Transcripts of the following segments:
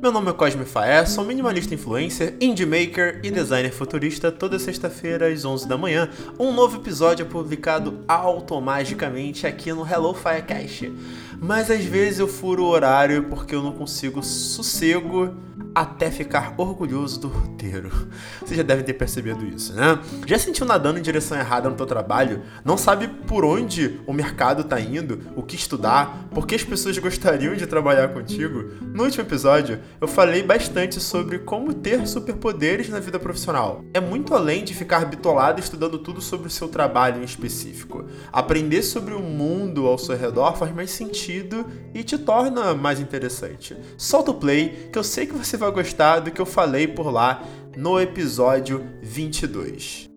Meu nome é Cosme Faé, sou minimalista influencer, indie maker e designer futurista. Toda sexta-feira às 11 da manhã, um novo episódio é publicado automaticamente aqui no Hello Firecast. Mas às vezes eu furo o horário porque eu não consigo sossego até ficar orgulhoso do roteiro. Você já deve ter percebido isso, né? Já sentiu nadando em direção errada no teu trabalho? Não sabe por onde o mercado tá indo, o que estudar, por que as pessoas gostariam de trabalhar contigo? No último episódio, eu falei bastante sobre como ter superpoderes na vida profissional. É muito além de ficar bitolado estudando tudo sobre o seu trabalho em específico. Aprender sobre o mundo ao seu redor faz mais sentido e te torna mais interessante. Solta o play, que eu sei que você vai gostar do que eu falei por lá no episódio 22.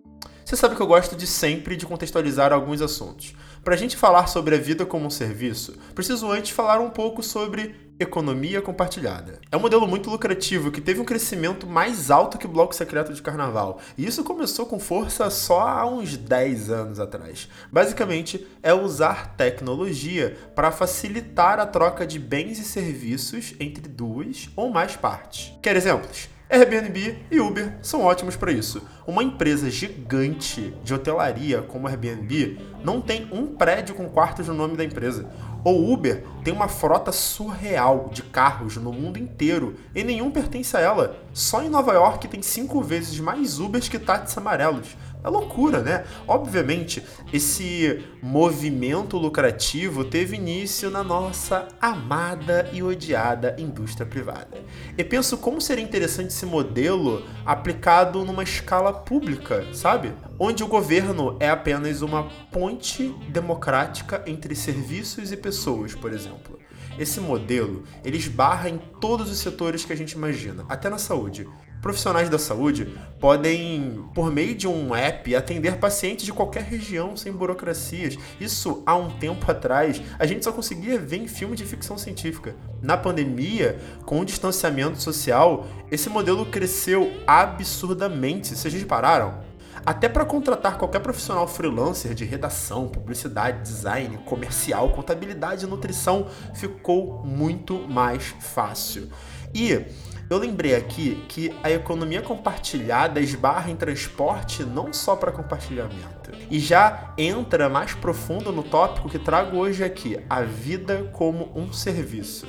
Você sabe que eu gosto de sempre de contextualizar alguns assuntos. Para a gente falar sobre a vida como um serviço, preciso antes falar um pouco sobre economia compartilhada. É um modelo muito lucrativo que teve um crescimento mais alto que o bloco secreto de carnaval. E isso começou com força só há uns 10 anos atrás. Basicamente, é usar tecnologia para facilitar a troca de bens e serviços entre duas ou mais partes. Quer exemplos? Airbnb e Uber são ótimos para isso. Uma empresa gigante de hotelaria como Airbnb não tem um prédio com quartos no nome da empresa. O Uber tem uma frota surreal de carros no mundo inteiro e nenhum pertence a ela. Só em Nova York tem cinco vezes mais Ubers que táxis amarelos. É loucura, né? Obviamente, esse movimento lucrativo teve início na nossa amada e odiada indústria privada. E penso como seria interessante esse modelo aplicado numa escala pública, sabe? Onde o governo é apenas uma ponte democrática entre serviços e pessoas, por exemplo. Esse modelo, ele esbarra em todos os setores que a gente imagina, até na saúde profissionais da saúde podem, por meio de um app, atender pacientes de qualquer região sem burocracias. Isso há um tempo atrás a gente só conseguia ver em filmes de ficção científica. Na pandemia, com o distanciamento social, esse modelo cresceu absurdamente. Vocês repararam? Até para contratar qualquer profissional freelancer de redação, publicidade, design, comercial, contabilidade e nutrição ficou muito mais fácil. E eu lembrei aqui que a economia compartilhada esbarra em transporte não só para compartilhamento. E já entra mais profundo no tópico que trago hoje aqui: a vida como um serviço.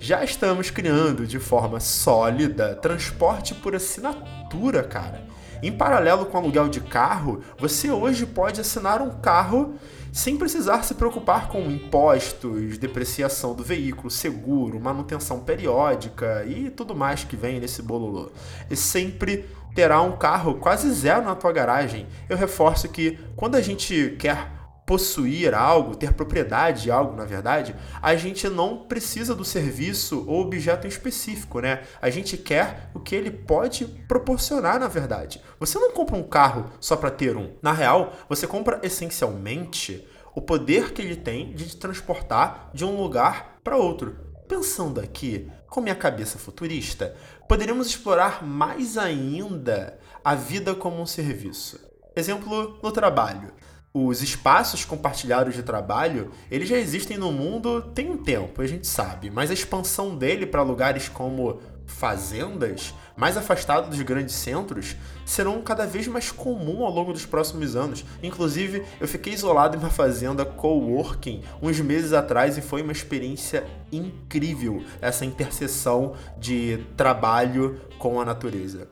Já estamos criando de forma sólida transporte por assinatura, cara. Em paralelo com o aluguel de carro, você hoje pode assinar um carro sem precisar se preocupar com impostos, depreciação do veículo, seguro, manutenção periódica e tudo mais que vem nesse bololô. E sempre terá um carro quase zero na tua garagem. Eu reforço que quando a gente quer possuir algo, ter propriedade de algo, na verdade, a gente não precisa do serviço ou objeto em específico, né? A gente quer o que ele pode proporcionar, na verdade. Você não compra um carro só para ter um. Na real, você compra essencialmente o poder que ele tem de te transportar de um lugar para outro. Pensando aqui, com minha cabeça futurista, poderíamos explorar mais ainda a vida como um serviço. Exemplo no trabalho os espaços compartilhados de trabalho, eles já existem no mundo tem um tempo, a gente sabe, mas a expansão dele para lugares como fazendas, mais afastados dos grandes centros, serão cada vez mais comum ao longo dos próximos anos. Inclusive, eu fiquei isolado em uma fazenda coworking uns meses atrás e foi uma experiência incrível essa interseção de trabalho com a natureza.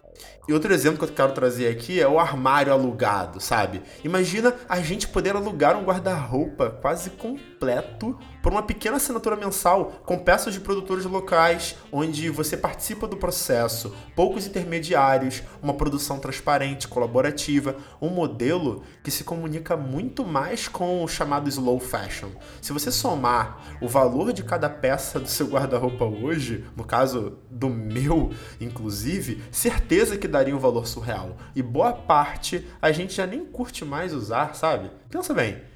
E outro exemplo que eu quero trazer aqui é o armário alugado, sabe? Imagina a gente poder alugar um guarda-roupa quase completo por uma pequena assinatura mensal com peças de produtores locais, onde você participa do processo, poucos intermediários, uma produção transparente, colaborativa, um modelo que se comunica muito mais com o chamado slow fashion. Se você somar o valor de cada peça do seu guarda-roupa hoje, no caso do meu, inclusive, certeza que daria um valor surreal. E boa parte a gente já nem curte mais usar, sabe? Pensa bem.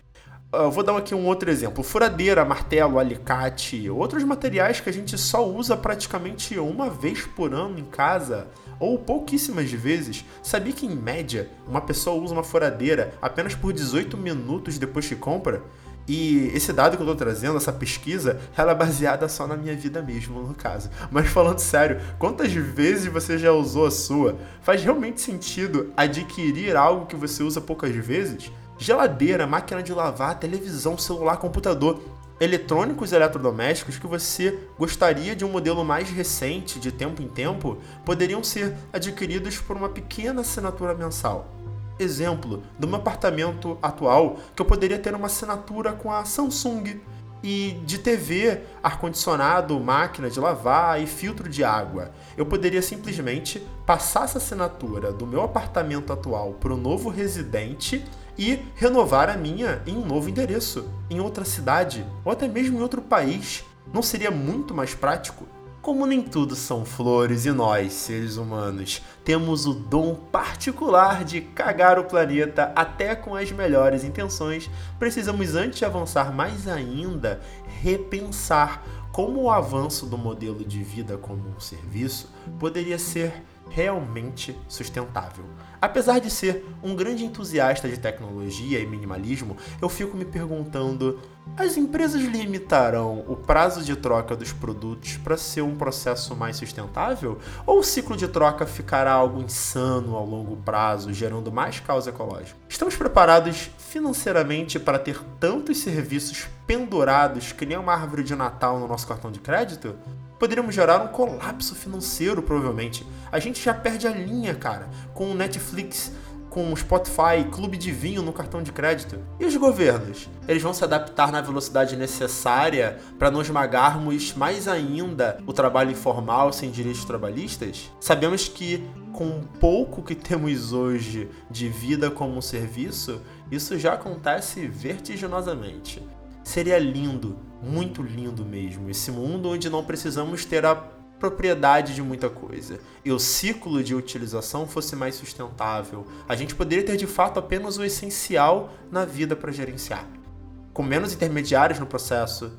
Eu vou dar aqui um outro exemplo: furadeira, martelo, alicate, outros materiais que a gente só usa praticamente uma vez por ano em casa, ou pouquíssimas vezes. Sabia que, em média, uma pessoa usa uma furadeira apenas por 18 minutos depois que compra? E esse dado que eu tô trazendo, essa pesquisa, ela é baseada só na minha vida mesmo, no caso. Mas falando sério, quantas vezes você já usou a sua? Faz realmente sentido adquirir algo que você usa poucas vezes? Geladeira, máquina de lavar, televisão, celular, computador eletrônicos eletrodomésticos que você gostaria de um modelo mais recente, de tempo em tempo, poderiam ser adquiridos por uma pequena assinatura mensal. Exemplo, do meu apartamento atual, que eu poderia ter uma assinatura com a Samsung e de TV, ar-condicionado, máquina de lavar e filtro de água. Eu poderia simplesmente passar essa assinatura do meu apartamento atual para o novo residente e renovar a minha em um novo endereço, em outra cidade ou até mesmo em outro país. Não seria muito mais prático? Como nem tudo são flores e nós, seres humanos, temos o dom particular de cagar o planeta até com as melhores intenções, precisamos, antes de avançar mais ainda, repensar como o avanço do modelo de vida como um serviço poderia ser realmente sustentável. Apesar de ser um grande entusiasta de tecnologia e minimalismo, eu fico me perguntando: as empresas limitarão o prazo de troca dos produtos para ser um processo mais sustentável? Ou o ciclo de troca ficará algo insano ao longo prazo, gerando mais caos ecológico? Estamos preparados financeiramente para ter tantos serviços pendurados que nem uma árvore de Natal no nosso cartão de crédito? Poderíamos gerar um colapso financeiro, provavelmente. A gente já perde a linha, cara, com o Netflix, com o Spotify, clube de vinho no cartão de crédito. E os governos? Eles vão se adaptar na velocidade necessária para não esmagarmos mais ainda o trabalho informal sem direitos trabalhistas? Sabemos que com o pouco que temos hoje de vida como serviço, isso já acontece vertiginosamente. Seria lindo, muito lindo mesmo, esse mundo onde não precisamos ter a propriedade de muita coisa e o ciclo de utilização fosse mais sustentável. A gente poderia ter de fato apenas o essencial na vida para gerenciar, com menos intermediários no processo,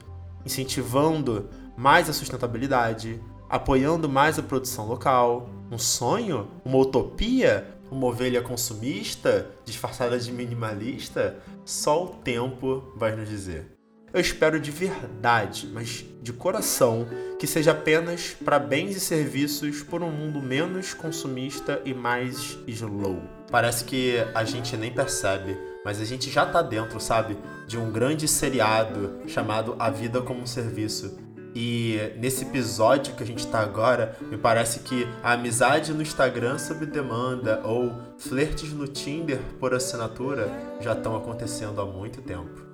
incentivando mais a sustentabilidade, apoiando mais a produção local. Um sonho? Uma utopia? Uma ovelha consumista disfarçada de minimalista? Só o tempo vai nos dizer. Eu espero de verdade, mas de coração, que seja apenas para bens e serviços por um mundo menos consumista e mais slow. Parece que a gente nem percebe, mas a gente já tá dentro, sabe, de um grande seriado chamado A Vida como um Serviço. E nesse episódio que a gente tá agora, me parece que a amizade no Instagram sob demanda ou flertes no Tinder por assinatura já estão acontecendo há muito tempo.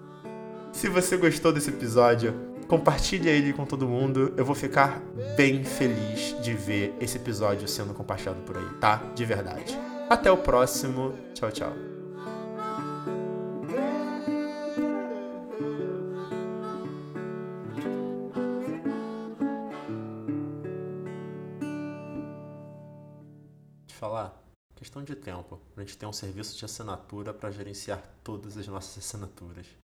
Se você gostou desse episódio, compartilhe ele com todo mundo. Eu vou ficar bem feliz de ver esse episódio sendo compartilhado por aí, tá? De verdade. Até o próximo. Tchau, tchau. Falar, questão de tempo, a gente ter um serviço de assinatura para gerenciar todas as nossas assinaturas.